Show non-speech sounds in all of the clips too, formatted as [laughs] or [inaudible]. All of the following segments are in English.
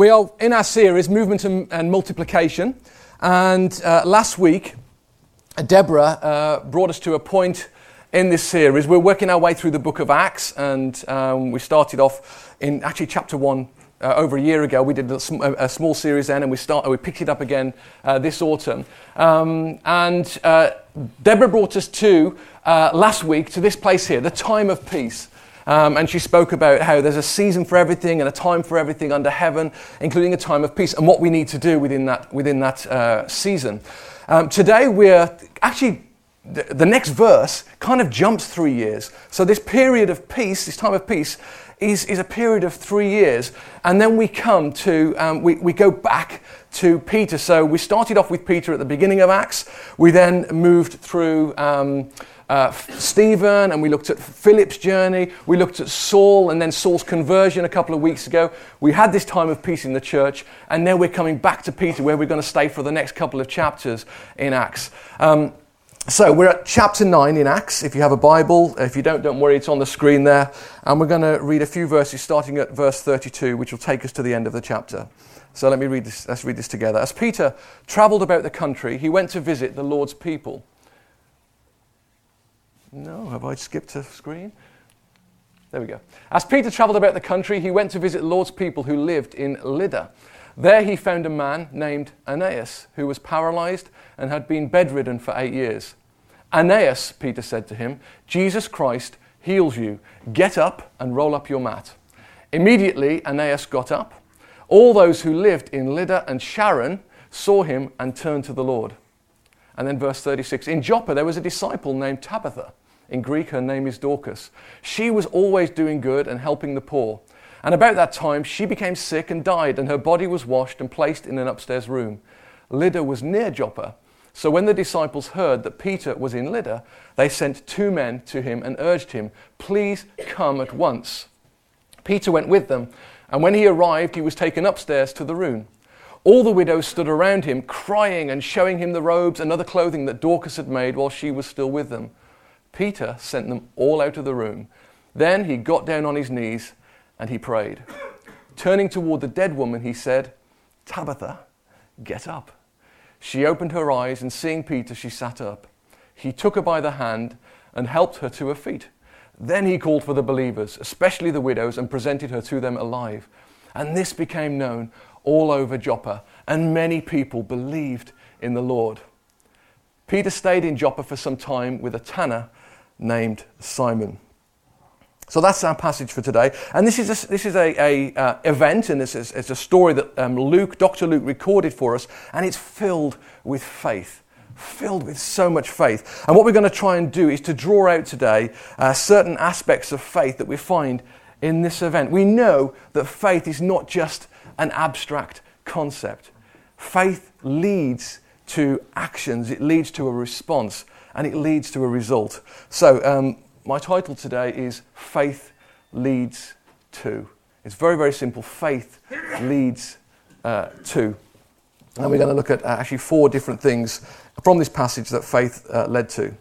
We are in our series, Movement and, and Multiplication. And uh, last week, Deborah uh, brought us to a point in this series. We're working our way through the book of Acts, and um, we started off in actually chapter 1 uh, over a year ago. We did a, sm- a, small series then, and we, start, we picked it up again uh, this autumn. Um, and uh, Deborah brought us to uh, last week to this place here, the time of peace. Um, and she spoke about how there's a season for everything and a time for everything under heaven, including a time of peace, and what we need to do within that, within that uh, season. Um, today, we're actually, the, next verse kind of jumps three years. So, this period of peace, this time of peace, is, is a period of three years. And then we come to, um, we, we go back to Peter. So we started off with Peter at the beginning of Acts. We then moved through um, uh, Stephen and we looked at Philip's journey. We looked at Saul and then Saul's conversion a couple of weeks ago. We had this time of peace in the church, and now we're coming back to Peter where we're going to stay for the next couple of chapters in Acts. Um, so we're at chapter 9 in Acts. If you have a Bible, if you don't, don't worry, it's on the screen there. And we're going to read a few verses starting at verse 32, which will take us to the end of the chapter. So let me read this, let's read this together. As Peter traveled about the country, he went to visit the Lord's people. No, have I skipped a screen? There we go. As Peter traveled about the country, he went to visit Lord's people who lived in Lydda. There he found a man named Aeneas who was paralyzed and had been bedridden for eight years. Aeneas, Peter said to him, Jesus Christ heals you. Get up and roll up your mat. Immediately, Aeneas got up. All those who lived in Lydda and Sharon saw him and turned to the Lord. And then verse 36 In Joppa, there was a disciple named Tabitha in Greek, her name is Dorcas. She was always doing good and helping the poor. And about that time, she became sick and died, and her body was washed and placed in an upstairs room. Lydda was near Joppa. So when the disciples heard that Peter was in Lydda, they sent two men to him and urged him, Please come at once. Peter went with them, and when he arrived, he was taken upstairs to the room. All the widows stood around him, crying and showing him the robes and other clothing that Dorcas had made while she was still with them. Peter sent them all out of the room. Then he got down on his knees and he prayed. Turning toward the dead woman, he said, Tabitha, get up. She opened her eyes, and seeing Peter, she sat up. He took her by the hand and helped her to her feet. Then he called for the believers, especially the widows, and presented her to them alive. And this became known all over Joppa, and many people believed in the Lord. Peter stayed in Joppa for some time with a tanner named Simon. So that's our passage for today. And this is a, this is a, a uh, event, and this is, it's a story that um, Luke, Dr. Luke, recorded for us, and it's filled with faith. Filled with so much faith. And what we're going to try and do is to draw out today uh, certain aspects of faith that we find in this event. We know that faith is not just an abstract concept, faith leads to actions, it leads to a response and it leads to a result. So, um, my title today is Faith Leads to. It's very, very simple. Faith leads uh, to. And we're going to look at uh, actually four different things from this passage that faith uh, led to.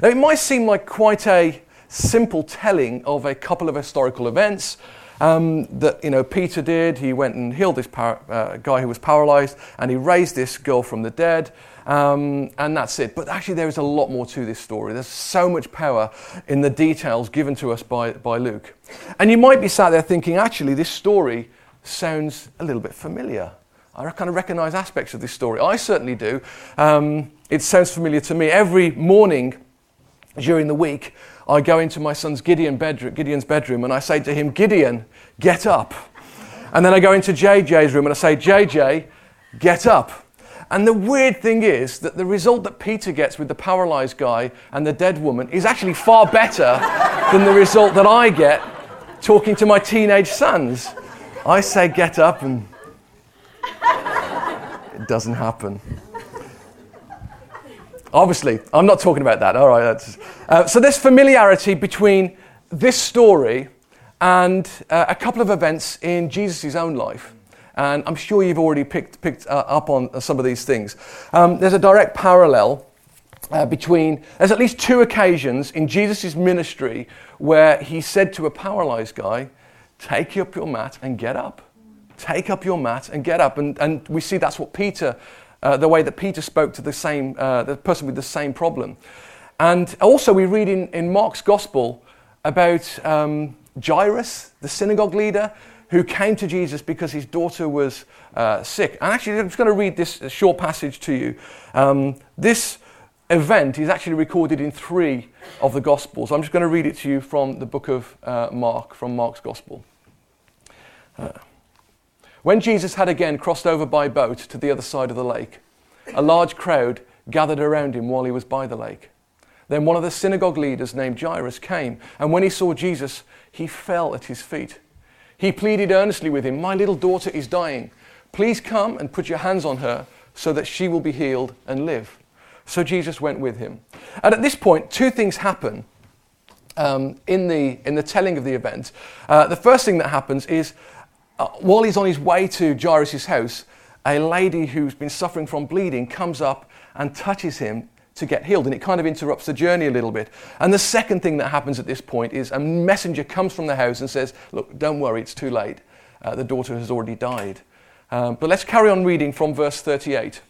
Now, it might seem like quite a simple telling of a couple of historical events um, that you know Peter did. He went and healed this par- uh, guy who was paralyzed, and he raised this girl from the dead. Um, and that's it. But actually, there is a lot more to this story. There's so much power in the details given to us by, by Luke. And you might be sat there thinking, actually, this story sounds a little bit familiar. I kind of recognize aspects of this story. I certainly do. Um, it sounds familiar to me. Every morning during the week, I go into my son's Gideon bedroom, Gideon's bedroom and I say to him, Gideon, get up. And then I go into JJ's room and I say, JJ, get up. And the weird thing is that the result that Peter gets with the paralyzed guy and the dead woman is actually far better than the result that I get talking to my teenage sons. I say get up and it doesn't happen. Obviously, I'm not talking about that. All right. Uh, so there's familiarity between this story and uh, a couple of events in Jesus' own life. And I'm sure you've already picked, picked uh, up on some of these things. Um, there's a direct parallel uh, between, there's at least two occasions in Jesus' ministry where he said to a paralyzed guy, Take up your mat and get up. Take up your mat and get up. And, and we see that's what Peter, uh, the way that Peter spoke to the same, uh, the person with the same problem. And also, we read in, in Mark's gospel about um, Jairus, the synagogue leader, who came to Jesus because his daughter was uh, sick. And actually, I'm just going to read this short passage to you. Um, this event is actually recorded in three of the Gospels. I'm just going to read it to you from the book of uh, Mark, from Mark's Gospel. When Jesus had again crossed over by boat to the other side of the lake, a large crowd gathered around him while he was by the lake. Then one of the synagogue leaders named Jairus came, and when he saw Jesus, he fell at his feet he pleaded earnestly with him, My little daughter is dying. Please come and put your hands on her so that she will be healed and live. So Jesus went with him. And at this point, two things happen um, in, the, in the telling of the event. Uh, the first thing that happens is uh, while he's on his way to Jairus' house, a lady who's been suffering from bleeding comes up and touches him to get healed. And it kind of interrupts the journey a little bit. And the second thing that happens at this point is a messenger comes from the house and says, Look, don't worry, it's too late. Uh, the daughter has already died. Um, but let's carry on reading from verse 38.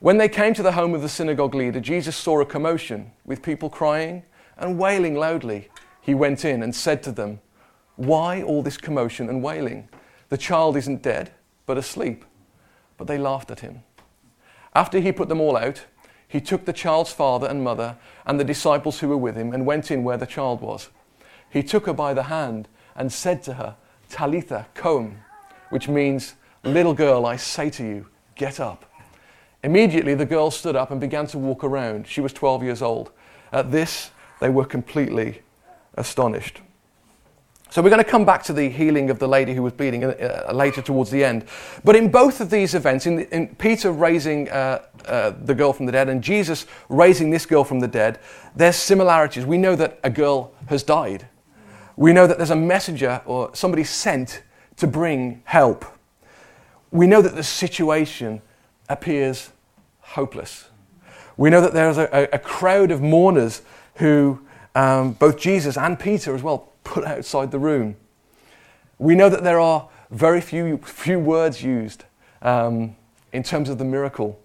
When they came to the home of the synagogue leader, Jesus saw a commotion with people crying and wailing loudly. He went in and said to them, Why all this commotion and wailing? The child isn't dead, but asleep. But they laughed at him. After he put them all out, he took the child's father and mother and the disciples who were with him and went in where the child was. He took her by the hand and said to her, Talitha, koum, which means, Little girl, I say to you, get up. Immediately the girl stood up and began to walk around. She was 12 years old. At this, they were completely astonished. So we're going to come back to the healing of the lady who was bleeding uh, uh, later towards the end. But in both of these events, in, in Peter raising uh, uh, the girl from the dead and Jesus raising this girl from the dead, there's similarities. We know that a girl has died. We know that there's a messenger or somebody sent to bring help. We know that the situation appears hopeless. We know that there's a, a crowd of mourners who um, both Jesus and Peter as well put outside the room. We know that there are very few, few words used um, in terms of the miracle.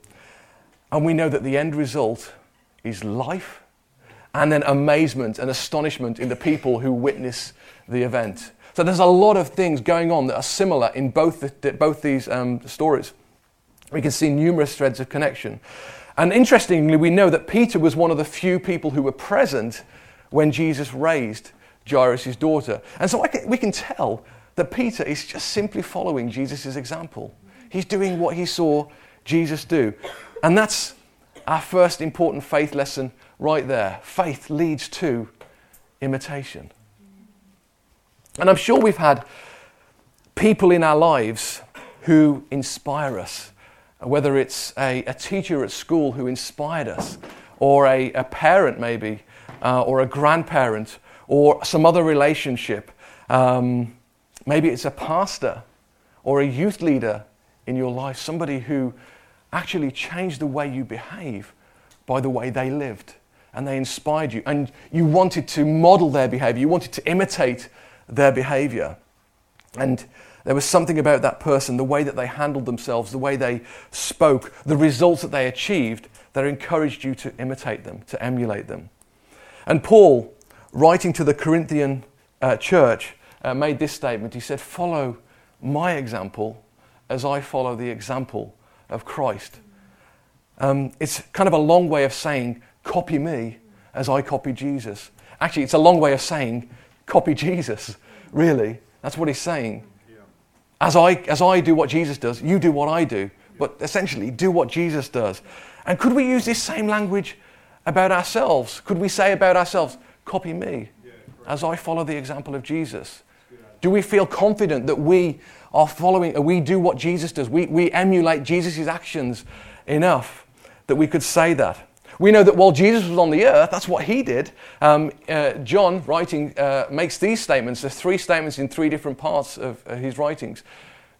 And we know that the end result is life and then amazement and astonishment in the people who witness the event. So there's a lot of things going on that are similar in both, the, both these um, stories. We can see numerous threads of connection. And interestingly, we know that Peter was one of the few people who were present when Jesus raised Jairus' daughter. And so can, we can tell that Peter is just simply following Jesus' example. He's doing what he saw Jesus do. And that's our first important faith lesson right there. Faith leads to imitation. And I'm sure we've had people in our lives who inspire us, whether it's a, a teacher at school who inspired us, or a, a parent maybe, uh, or a grandparent, or some other relationship. Um, maybe it's a pastor or a youth leader in your life, somebody who actually changed the way you behave by the way they lived. And they inspired you. And you wanted to model their behavior, you wanted to imitate their behavior. And there was something about that person, the way that they handled themselves, the way they spoke, the results that they achieved, that encouraged you to imitate them, to emulate them. And Paul writing to the Corinthian uh, church, uh, made this statement. He said, Follow my example as I follow the example of Christ. Um, it's kind of a long way of saying, Copy me as I copy Jesus. Actually, it's a long way of saying, Copy Jesus, really. That's what he's saying. As I, as I do what Jesus does, you do what I do. But essentially, do what Jesus does. And could we use this same language about ourselves? Could we say about ourselves, copy me as I follow the example of Jesus. Do we feel confident that we are following, we do what Jesus does? We, we emulate Jesus' actions enough that we could say that. We know that while Jesus was on the earth, that's what he did. Um, uh, John, writing, uh, makes these statements. There's three statements in three different parts of uh, his writings.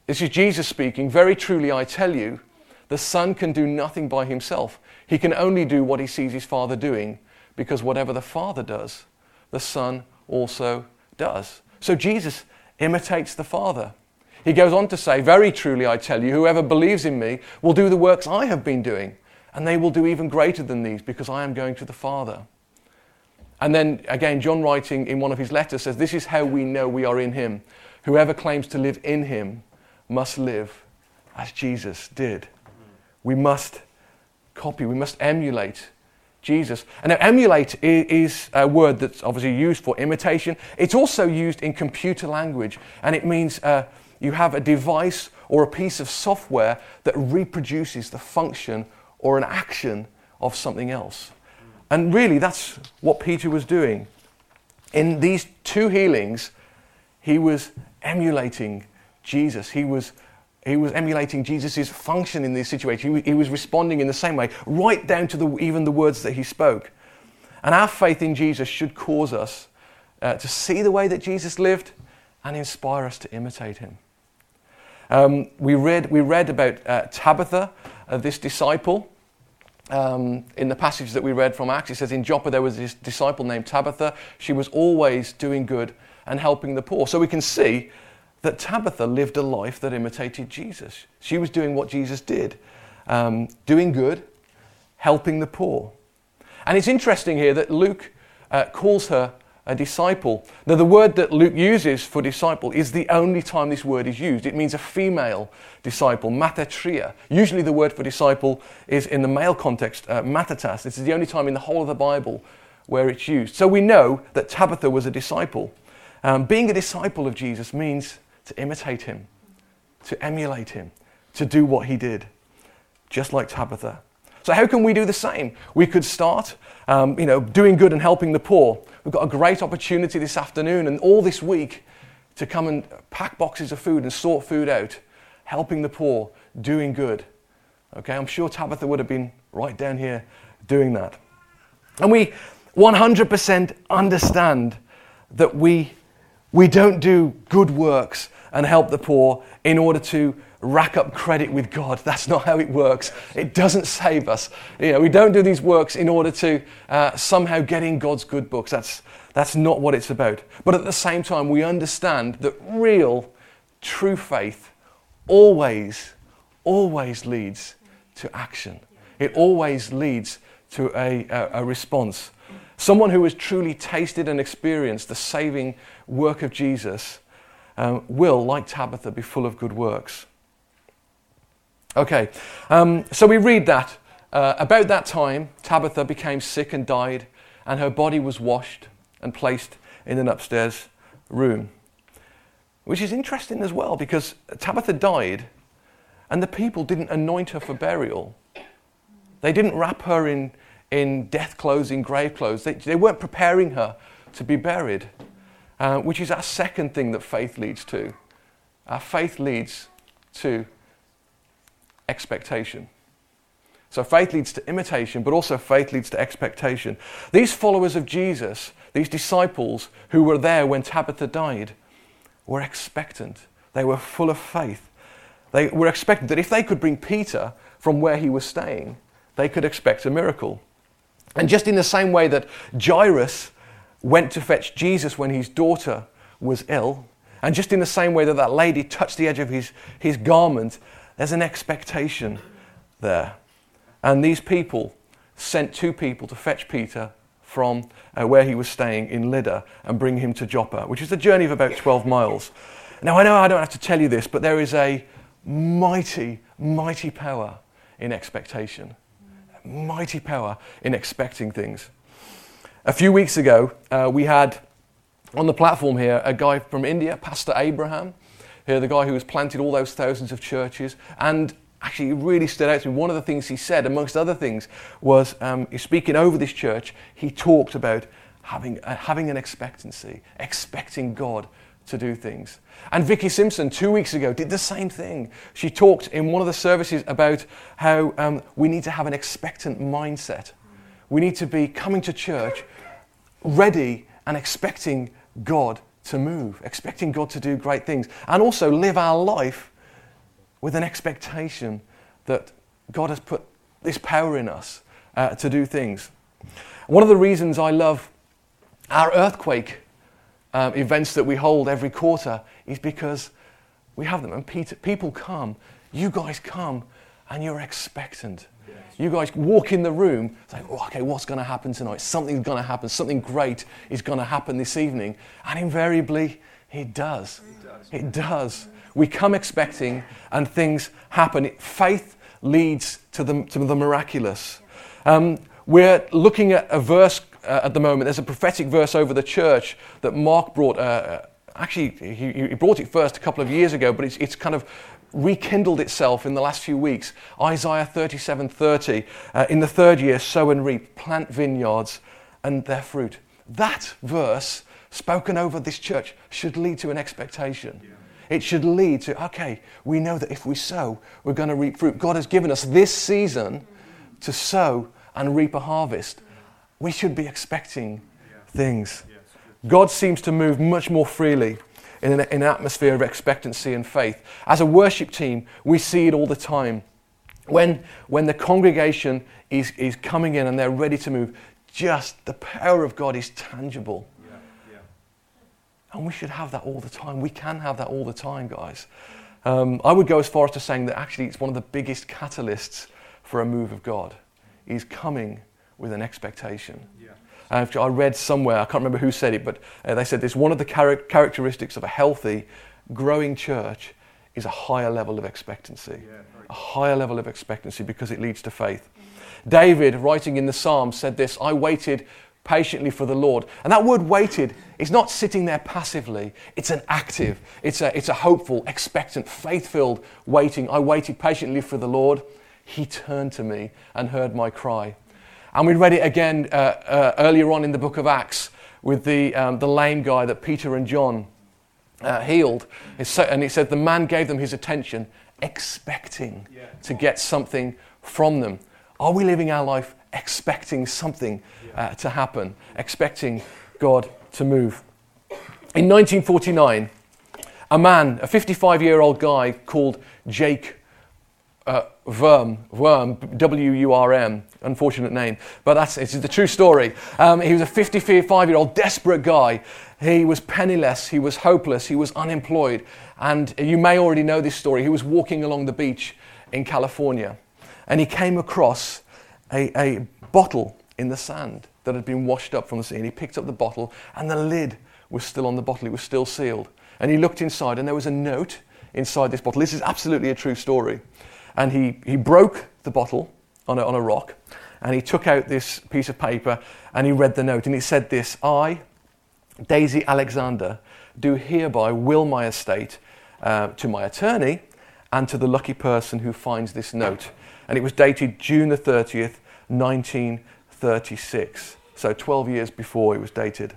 This is Jesus speaking. Very truly, I tell you, the Son can do nothing by himself. He can only do what he sees his Father doing, because whatever the Father does, the Son also does. So Jesus imitates the Father. He goes on to say, Very truly, I tell you, whoever believes in me will do the works I have been doing and they will do even greater than these because I am going to the Father. And then again, John writing in one of his letters says, This is how we know we are in him. Whoever claims to live in him must live as Jesus did. We must copy, we must emulate Jesus. And now, emulate is a word that's obviously used for imitation. It's also used in computer language, and it means uh, you have a device or a piece of software that reproduces the function or an action of something else. And really, that's what Peter was doing. In these two healings, he was emulating Jesus. He was, he was emulating Jesus' function in this situation. He, was responding in the same way, right down to the, even the words that he spoke. And our faith in Jesus should cause us uh, to see the way that Jesus lived and inspire us to imitate him. Um, we, read, we read about uh, Tabitha, uh, this disciple. Um, in the passage that we read from Acts, it says in Joppa there was this disciple named Tabitha. She was always doing good and helping the poor. So we can see that Tabitha lived a life that imitated Jesus. She was doing what Jesus did, um, doing good, helping the poor. And it's interesting here that Luke uh, calls her a disciple. Now, the word that Luke uses for disciple is the only time this word is used. It means a female disciple, matetria. Usually, the word for disciple is in the male context, uh, matetas. This is the only time in the whole of the Bible where it's used. So we know that Tabitha was a disciple. Um, being a disciple of Jesus means to imitate him, to emulate him, to do what he did, just like Tabitha. So, how can we do the same? We could start, um, you know, doing good and helping the poor. We've got a great opportunity this afternoon and all this week to come and pack boxes of food and sort food out, helping the poor, doing good. Okay, I'm sure Tabitha would have been right down here doing that. And we 100% understand that we, we don't do good works and help the poor in order to rack up credit with God. That's not how it works. It doesn't save us. You know, we don't do these works in order to uh, somehow get in God's good books. That's, that's not what it's about. But at the same time, we understand that real, true faith always, always leads to action. It always leads to a, a, a response. Someone who has truly tasted and experienced the saving work of Jesus um, will, like Tabitha, be full of good works. Okay, um, so we read that. Uh, about that time, Tabitha became sick and died, and her body was washed and placed in an upstairs room. Which is interesting as well because Tabitha died, and the people didn't anoint her for burial. They didn't wrap her in, in death clothes, in grave clothes. They, they weren't preparing her to be buried, uh, which is our second thing that faith leads to. Our faith leads to expectation. So faith leads to imitation, but also faith leads to expectation. These followers of Jesus, these disciples who were there when Tabitha died, were expectant. They were full of faith. They were expectant that if they could bring Peter from where he was staying, they could expect a miracle. And just in the same way that Jairus went to fetch Jesus when his daughter was ill, and just in the same way that that lady touched the edge of his, his garment there's an expectation there. And these people sent two people to fetch Peter from uh, where he was staying in Lydda and bring him to Joppa, which is a journey of about 12 miles. Now, I know I don't have to tell you this, but there is a mighty, mighty power in expectation. Mighty power in expecting things. A few weeks ago, uh, we had on the platform here a guy from India, Pastor Abraham, here, the guy who has planted all those thousands of churches. And actually, it really stood out to me. One of the things he said, amongst other things, was um, speaking over this church, he talked about having, uh, having an expectancy, expecting God to do things. And Vicky Simpson, two weeks ago, did the same thing. She talked in one of the services about how um, we need to have an expectant mindset. We need to be coming to church ready and expecting God to move, expecting God to do great things, and also live our life with an expectation that God has put this power in us uh, to do things. One of the reasons I love our earthquake um, events that we hold every quarter is because we have them and Peter, people come, you guys come, and you're expectant. Yes. You guys walk in the room, say, oh, okay, what's going to happen tonight? Something's going to happen. Something great is going to happen this evening. And invariably, it does. It does. It does. We come expecting, and things happen. Faith leads to the, to the miraculous. Um, we're looking at a verse uh, at the moment. There's a prophetic verse over the church that Mark brought. Uh, uh actually, he, he, brought it first a couple of years ago, but it's, it's kind of rekindled itself in the last few weeks. Isaiah 37:30. Uh, in the third year, sow and reap, plant vineyards, and their fruit. That verse spoken over this church should lead to an expectation. Yeah. It should lead to, okay, we know that if we sow, we're going to reap fruit. God has given us this season to sow and reap a harvest we should be expecting things. God seems to move much more freely in an, in an, atmosphere of expectancy and faith. As a worship team, we see it all the time. When, when the congregation is, is coming in and they're ready to move, just the power of God is tangible. Yeah, yeah. And we should have that all the time. We can have that all the time, guys. Um, I would go as far as to saying that actually it's one of the biggest catalysts for a move of God. Is coming with an expectation. Yeah. I read somewhere, I can't remember who said it, but uh, they said this one of the char- characteristics of a healthy, growing church is a higher level of expectancy. Yeah, a higher level of expectancy because it leads to faith. David, writing in the Psalms, said this I waited patiently for the Lord. And that word waited is not sitting there passively, it's an active, it's a, it's a hopeful, expectant, faith filled waiting. I waited patiently for the Lord. He turned to me and heard my cry. And we read it again uh, uh, earlier on in the book of Acts with the, um, the lame guy that Peter and John uh, healed. So, and he said the man gave them his attention, expecting yeah. to get something from them. Are we living our life expecting something uh, to happen, expecting God to move? In 1949, a man, a 55 year old guy called Jake uh, Wurm, Wurm, W U R M, unfortunate name, but that's it's the true story. Um, he was a 55 year old desperate guy. He was penniless, he was hopeless, he was unemployed. And you may already know this story. He was walking along the beach in California and he came across a, a bottle in the sand that had been washed up from the sea. And he picked up the bottle and the lid was still on the bottle, it was still sealed. And he looked inside and there was a note inside this bottle. This is absolutely a true story and he, he broke the bottle on a, on a rock and he took out this piece of paper and he read the note and it said this I, Daisy Alexander, do hereby will my estate uh, to my attorney and to the lucky person who finds this note. And it was dated June the 30th, 1936. So 12 years before it was dated.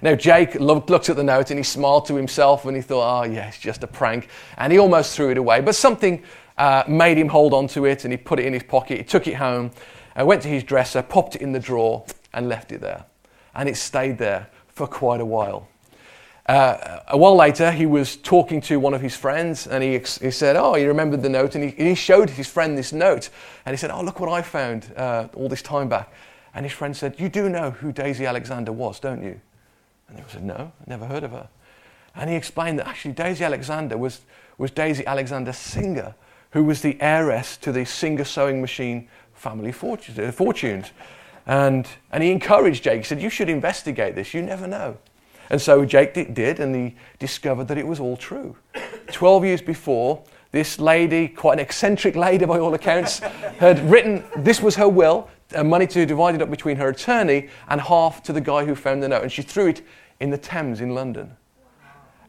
Now, Jake looked at the note and he smiled to himself and he thought, oh, yeah, it's just a prank. And he almost threw it away. But something uh, made him hold on to it and he put it in his pocket. He took it home, uh, went to his dresser, popped it in the drawer, and left it there. And it stayed there for quite a while. Uh, a while later, he was talking to one of his friends and he, he said, Oh, he remembered the note. And he, he, showed his friend this note. And he said, Oh, look what I found uh, all this time back. And his friend said, You do know who Daisy Alexander was, don't you? And he said, No, never heard of her. And he explained that actually Daisy Alexander was, was Daisy Alexander Singer, who was the heiress to the Singer sewing machine family uh, fortunes. And, and he encouraged Jake. He said, You should investigate this. You never know. And so Jake did, and he discovered that it was all true. Twelve years before, this lady, quite an eccentric lady by all accounts, [laughs] had written this was her will, uh, money to divide it up between her attorney and half to the guy who found the note. And she threw it in the Thames in London.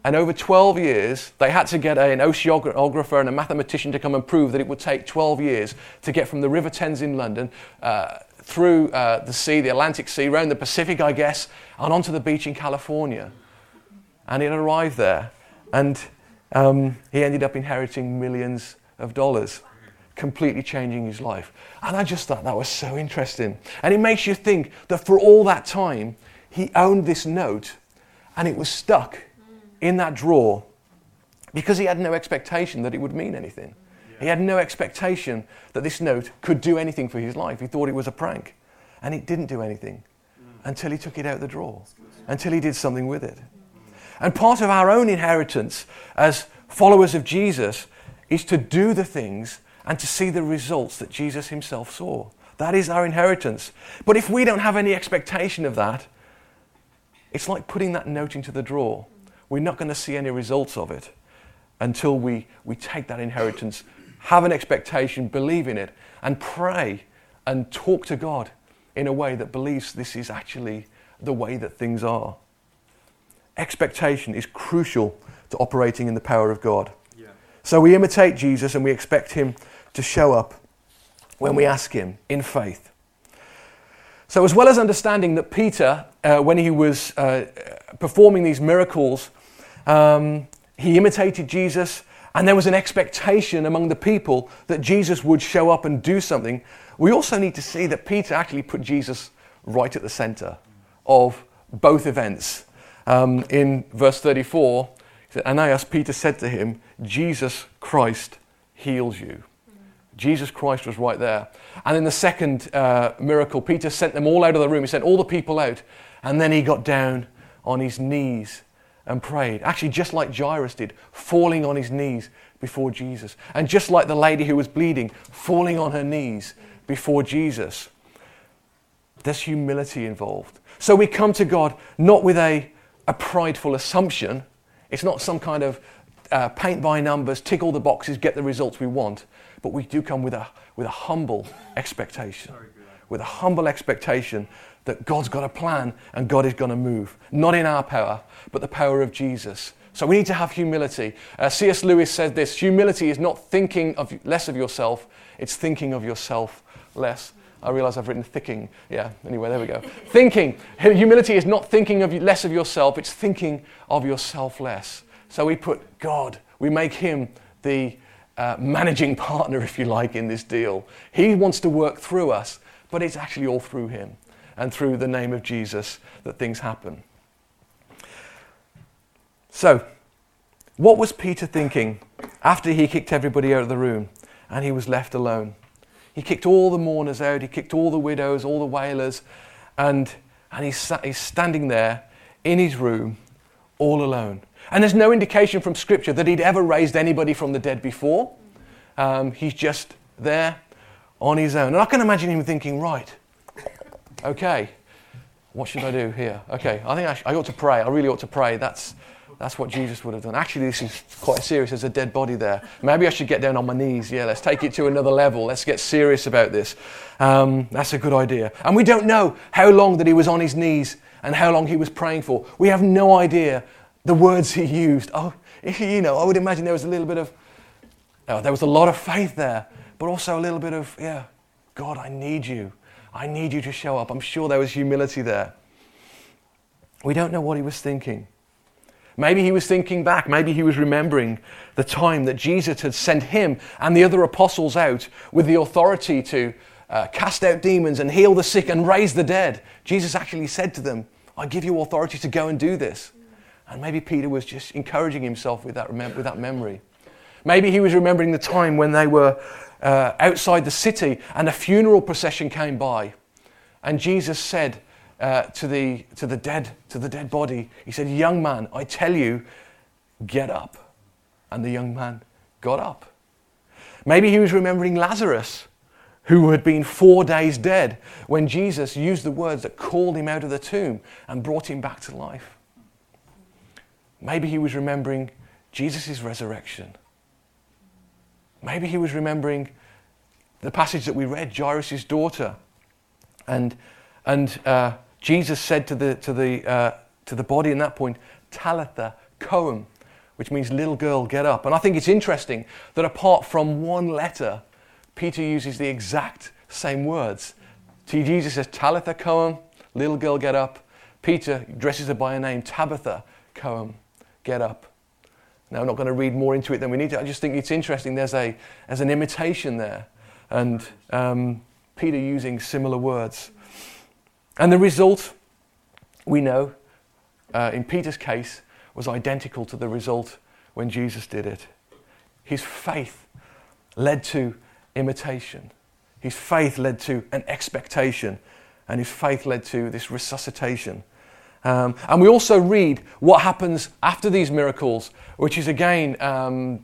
And over 12 years, they had to get an oceanographer and a mathematician to come and prove that it would take 12 years to get from the River Thames in London uh, through uh, the sea, the Atlantic Sea, around the Pacific, I guess, and onto the beach in California. And he arrived there. And um, he ended up inheriting millions of dollars, completely changing his life. And I just thought that was so interesting. And it makes you think that for all that time, he owned this note and it was stuck in that drawer because he had no expectation that it would mean anything. He had no expectation that this note could do anything for his life. He thought it was a prank. And it didn't do anything until he took it out of the drawer, until he did something with it. And part of our own inheritance as followers of Jesus is to do the things and to see the results that Jesus himself saw. That is our inheritance. But if we don't have any expectation of that, it's like putting that note into the drawer. We're not going to see any results of it until we, we take that inheritance, have an expectation, believe in it, and pray and talk to God in a way that believes this is actually the way that things are. Expectation is crucial to operating in the power of God. Yeah. So we imitate Jesus and we expect him to show up when we ask him in faith. So, as well as understanding that Peter, uh, when he was uh, performing these miracles, um, he imitated Jesus, and there was an expectation among the people that Jesus would show up and do something, we also need to see that Peter actually put Jesus right at the center of both events. Um, in verse 34, said, Aeneas, Peter said to him, Jesus Christ heals you. Jesus Christ was right there. And in the second uh, miracle, Peter sent them all out of the room. He sent all the people out. And then he got down on his knees and prayed. Actually, just like Jairus did, falling on his knees before Jesus. And just like the lady who was bleeding, falling on her knees before Jesus. There's humility involved. So we come to God not with a, a prideful assumption. It's not some kind of uh, paint by numbers, tick all the boxes, get the results we want. But we do come with a, with a humble expectation. With a humble expectation that God's got a plan and God is going to move. Not in our power, but the power of Jesus. So we need to have humility. Uh, C.S. Lewis said this humility is not thinking of less of yourself, it's thinking of yourself less. I realize I've written thinking. Yeah, anyway, there we go. [laughs] thinking. Humility is not thinking of less of yourself, it's thinking of yourself less. So we put God, we make him the uh, managing partner, if you like, in this deal. He wants to work through us, but it's actually all through him and through the name of Jesus that things happen. So, what was Peter thinking after he kicked everybody out of the room and he was left alone? He kicked all the mourners out, he kicked all the widows, all the wailers, and, and he's, sat, he's standing there in his room all alone. And there's no indication from Scripture that he'd ever raised anybody from the dead before. Um, he's just there on his own. And I can imagine him thinking, right, okay, what should I do here? Okay, I think I, sh- I ought to pray. I really ought to pray. That's, that's what Jesus would have done. Actually, this is quite serious. There's a dead body there. Maybe I should get down on my knees. Yeah, let's take it to another level. Let's get serious about this. Um, that's a good idea. And we don't know how long that he was on his knees and how long he was praying for. We have no idea the words he used. Oh, [laughs] you know, I would imagine there was a little bit of, oh, there was a lot of faith there, but also a little bit of, yeah, God, I need you. I need you to show up. I'm sure there was humility there. We don't know what he was thinking. Maybe he was thinking back. Maybe he was remembering the time that Jesus had sent him and the other apostles out with the authority to uh, cast out demons and heal the sick and raise the dead. Jesus actually said to them, I give you authority to go and do this. And maybe Peter was just encouraging himself with that, with that memory. Maybe he was remembering the time when they were uh, outside the city and a funeral procession came by. And Jesus said, uh, to, the, to, the dead, to the dead body. He said, Young man, I tell you, get up. And the young man got up. Maybe he was remembering Lazarus, who had been four days dead, when Jesus used the words that called him out of the tomb and brought him back to life. Maybe he was remembering Jesus' resurrection. Maybe he was remembering the passage that we read, Jairus' daughter, and, and uh, Jesus said to the, to the, uh, to the body in that point, Talitha koum, which means little girl, get up. And I think it's interesting that apart from one letter, Peter uses the exact same words. Jesus says, Talitha koum, little girl, get up. Peter addresses her by her name, Tabitha koum. get up. Now, I'm not going to read more into it than we need to. I just think it's interesting. There's, a, there's an imitation there. And um, Peter using similar words. And the result, we know, uh, in Peter's case, was identical to the result when Jesus did it. His faith led to imitation. His faith led to an expectation. And his faith led to this resuscitation. Um, and we also read what happens after these miracles, which is again um,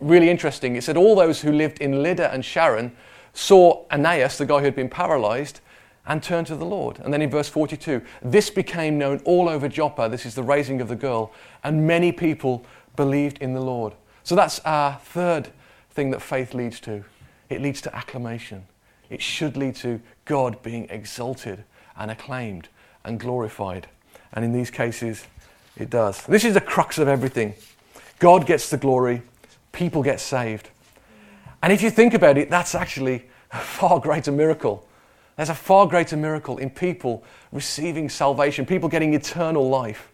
really interesting. It said all those who lived in Lydda and Sharon saw Aeneas, the guy who had been paralyzed, and turned to the Lord. And then in verse 42, this became known all over Joppa. This is the raising of the girl. And many people believed in the Lord. So that's our third thing that faith leads to it leads to acclamation. It should lead to God being exalted and acclaimed and glorified. And in these cases, it does. This is the crux of everything. God gets the glory, people get saved. And if you think about it, that's actually a far greater miracle. There's a far greater miracle in people receiving salvation, people getting eternal life.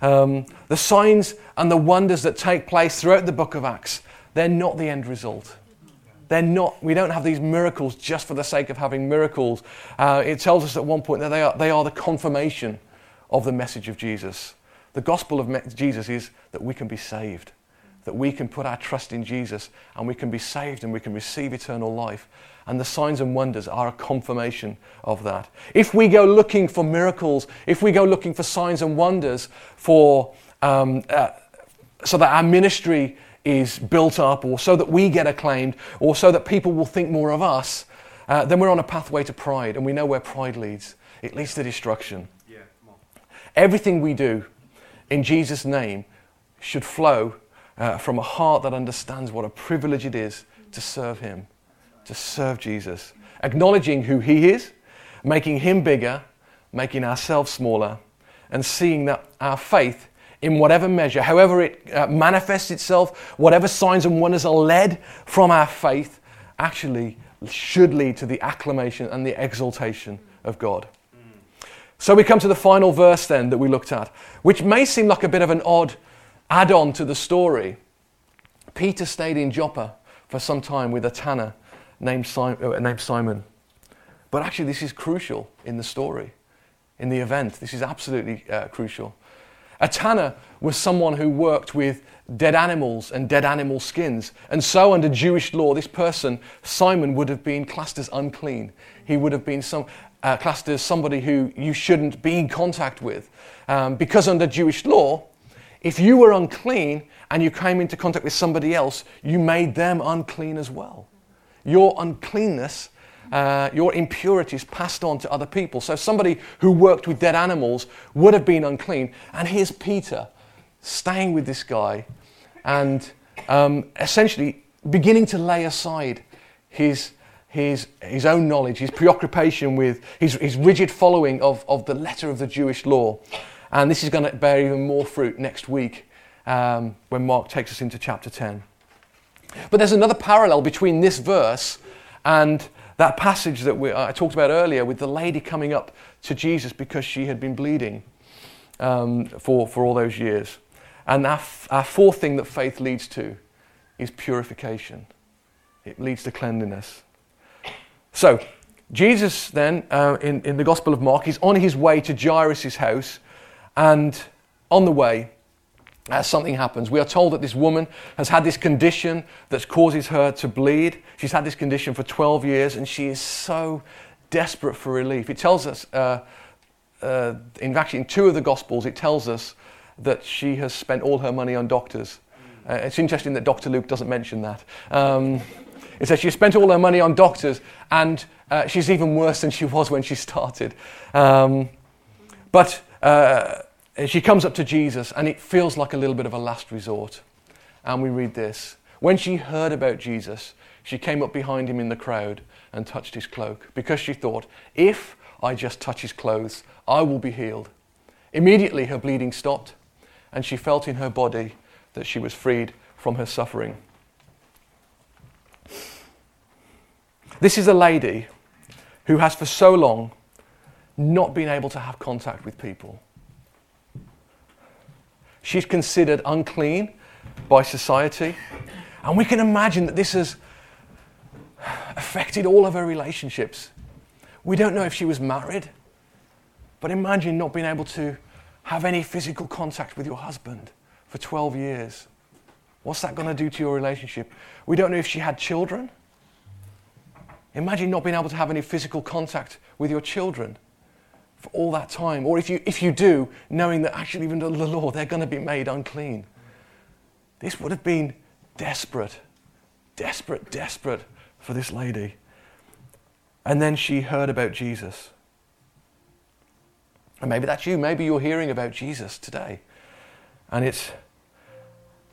Um, the signs and the wonders that take place throughout the book of Acts, they're not the end result. They're not, we don't have these miracles just for the sake of having miracles. Uh, it tells us at one point that they are, they are the confirmation of the message of Jesus. The gospel of Jesus is that we can be saved, that we can put our trust in Jesus and we can be saved and we can receive eternal life. And the signs and wonders are a confirmation of that. If we go looking for miracles, if we go looking for signs and wonders for, um, uh, so that our ministry is built up or so that we get acclaimed or so that people will think more of us, uh, then we're on a pathway to pride. And we know where pride leads it leads to destruction. Everything we do in Jesus' name should flow uh, from a heart that understands what a privilege it is to serve Him, to serve Jesus, acknowledging who He is, making Him bigger, making ourselves smaller, and seeing that our faith, in whatever measure, however it uh, manifests itself, whatever signs and wonders are led from our faith, actually should lead to the acclamation and the exaltation of God. So we come to the final verse then that we looked at, which may seem like a bit of an odd add on to the story. Peter stayed in Joppa for some time with a tanner named Simon, uh, named Simon. But actually, this is crucial in the story, in the event. This is absolutely uh, crucial. A tanner was someone who worked with dead animals and dead animal skins. And so, under Jewish law, this person, Simon, would have been classed as unclean. He would have been some, uh, classed as somebody who you shouldn't be in contact with. Um, because under Jewish law, if you were unclean and you came into contact with somebody else, you made them unclean as well. Your uncleanness, uh, your impurities passed on to other people. So somebody who worked with dead animals would have been unclean. And here's Peter staying with this guy and um, essentially beginning to lay aside his his, his own knowledge, his preoccupation with his, his rigid following of, of the letter of the Jewish law. And this is going to bear even more fruit next week um, when Mark takes us into chapter 10. But there's another parallel between this verse and that passage that we, I talked about earlier with the lady coming up to Jesus because she had been bleeding um, for, for all those years. And our, our fourth thing that faith leads to is purification, it leads to cleanliness. So, Jesus then, uh, in, in the Gospel of Mark, is on his way to Jairus' house, and on the way, uh, something happens. We are told that this woman has had this condition that causes her to bleed. She's had this condition for 12 years, and she is so desperate for relief. It tells us, uh, uh, in fact, in two of the Gospels, it tells us that she has spent all her money on doctors. Uh, it's interesting that Dr. Luke doesn't mention that. Um, it says she spent all her money on doctors and uh, she's even worse than she was when she started. Um, but uh, she comes up to Jesus and it feels like a little bit of a last resort. And we read this When she heard about Jesus, she came up behind him in the crowd and touched his cloak because she thought, if I just touch his clothes, I will be healed. Immediately her bleeding stopped and she felt in her body that she was freed from her suffering. This is a lady who has for so long not been able to have contact with people. She's considered unclean by society. And we can imagine that this has affected all of her relationships. We don't know if she was married, but imagine not being able to have any physical contact with your husband for 12 years. What's that going to do to your relationship? We don't know if she had children. Imagine not being able to have any physical contact with your children for all that time. Or if you, if you do, knowing that actually, even under the law, they're going to be made unclean. This would have been desperate, desperate, desperate for this lady. And then she heard about Jesus. And maybe that's you. Maybe you're hearing about Jesus today. And it's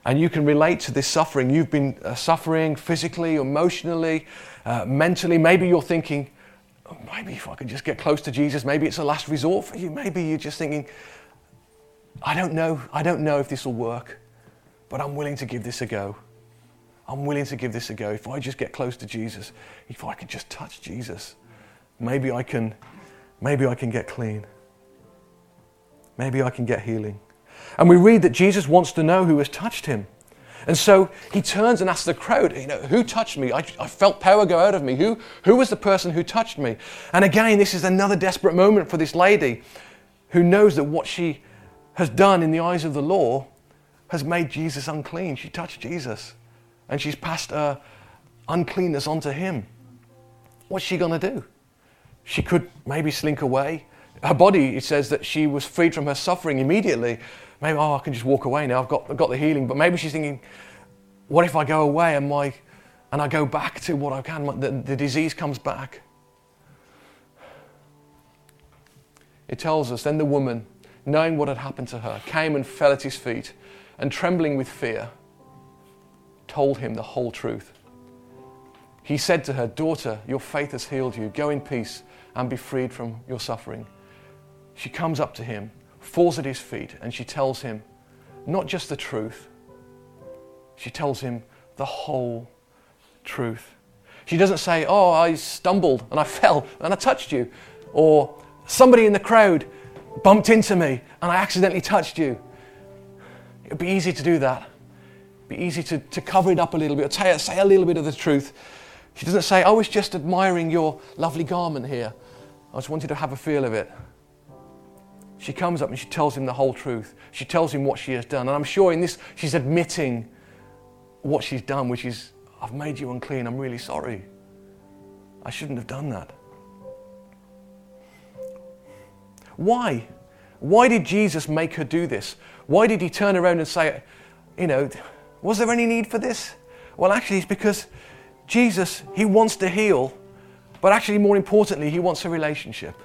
and you can relate to this suffering. You've been uh, suffering physically, emotionally, uh, mentally. Maybe you're thinking, oh, maybe if I could just get close to Jesus, maybe it's a last resort for you. Maybe you're just thinking, I don't know. I don't know if this will work, but I'm willing to give this a go. I'm willing to give this a go. If I just get close to Jesus, if I could just touch Jesus, maybe I can, maybe I can get clean. Maybe I can get healing. And we read that Jesus wants to know who has touched him. And so he turns and asks the crowd, you know, who touched me? I, I, felt power go out of me. Who, who was the person who touched me? And again, this is another desperate moment for this lady who knows that what she has done in the eyes of the law has made Jesus unclean. She touched Jesus and she's passed her uncleanness onto him. What's she going to do? She could maybe slink away. Her body, it says that she was freed from her suffering immediately. Maybe, oh, I can just walk away now. I've got, I've got the healing. But maybe she's thinking, what if I go away and, my, and I go back to what I can? The, the disease comes back. It tells us then the woman, knowing what had happened to her, came and fell at his feet and trembling with fear told him the whole truth. He said to her, Daughter, your faith has healed you. Go in peace and be freed from your suffering. She comes up to him, falls at his feet, and she tells him not just the truth, she tells him the whole truth. She doesn't say, Oh, I stumbled and I [laughs] fell and I touched you. Or somebody in the crowd bumped into me and I accidentally touched you. It would be easy to do that It'd be easy to, to cover it up a little bit, or say a little bit of the truth. She doesn't say, oh, I was just admiring your lovely garment here. I just wanted to have a feel of it. She comes up and she tells him the whole truth. She tells him what she has done. And I'm sure in this, she's admitting what she's done, which is, I've made you unclean. I'm really sorry. I shouldn't have done that. Why? Why did Jesus make her do this? Why did he turn around and say, you know, was there any need for this? Well, actually, it's because Jesus, He wants to heal, but actually, more importantly, He wants a relationship.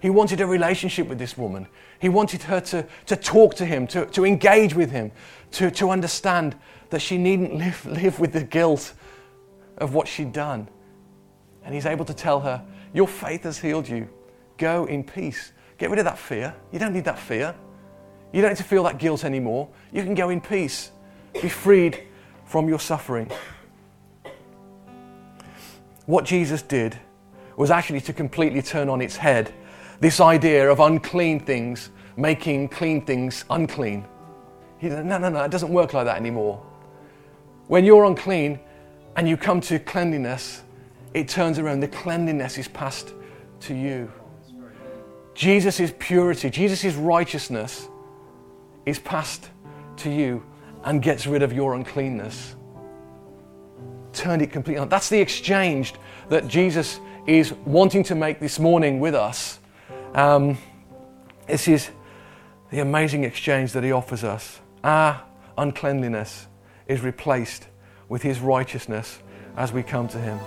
He wanted a relationship with this woman. He wanted her to, to talk to him, to, to engage with him, to, to understand that she needn't live, [laughs] live with the guilt of what she'd done. And he's able to tell her, Your faith has healed you. Go in peace. Get rid of that fear. You don't need that fear. You don't need to feel that guilt anymore. You can go in peace. Be freed from your suffering. What Jesus did was actually to completely turn on its head this idea of unclean things making clean things unclean. He said, no, no, no, it doesn't work like that anymore. When you're unclean and you come to cleanliness, it turns around. The cleanliness is passed to you. Jesus' purity, Jesus' righteousness is passed to you and gets rid of your uncleanness. Turned it completely on. That's the exchange that Jesus is wanting to make this morning with us. Um, this is the amazing exchange that he offers us. Our uncleanliness is replaced with his righteousness as we come to him.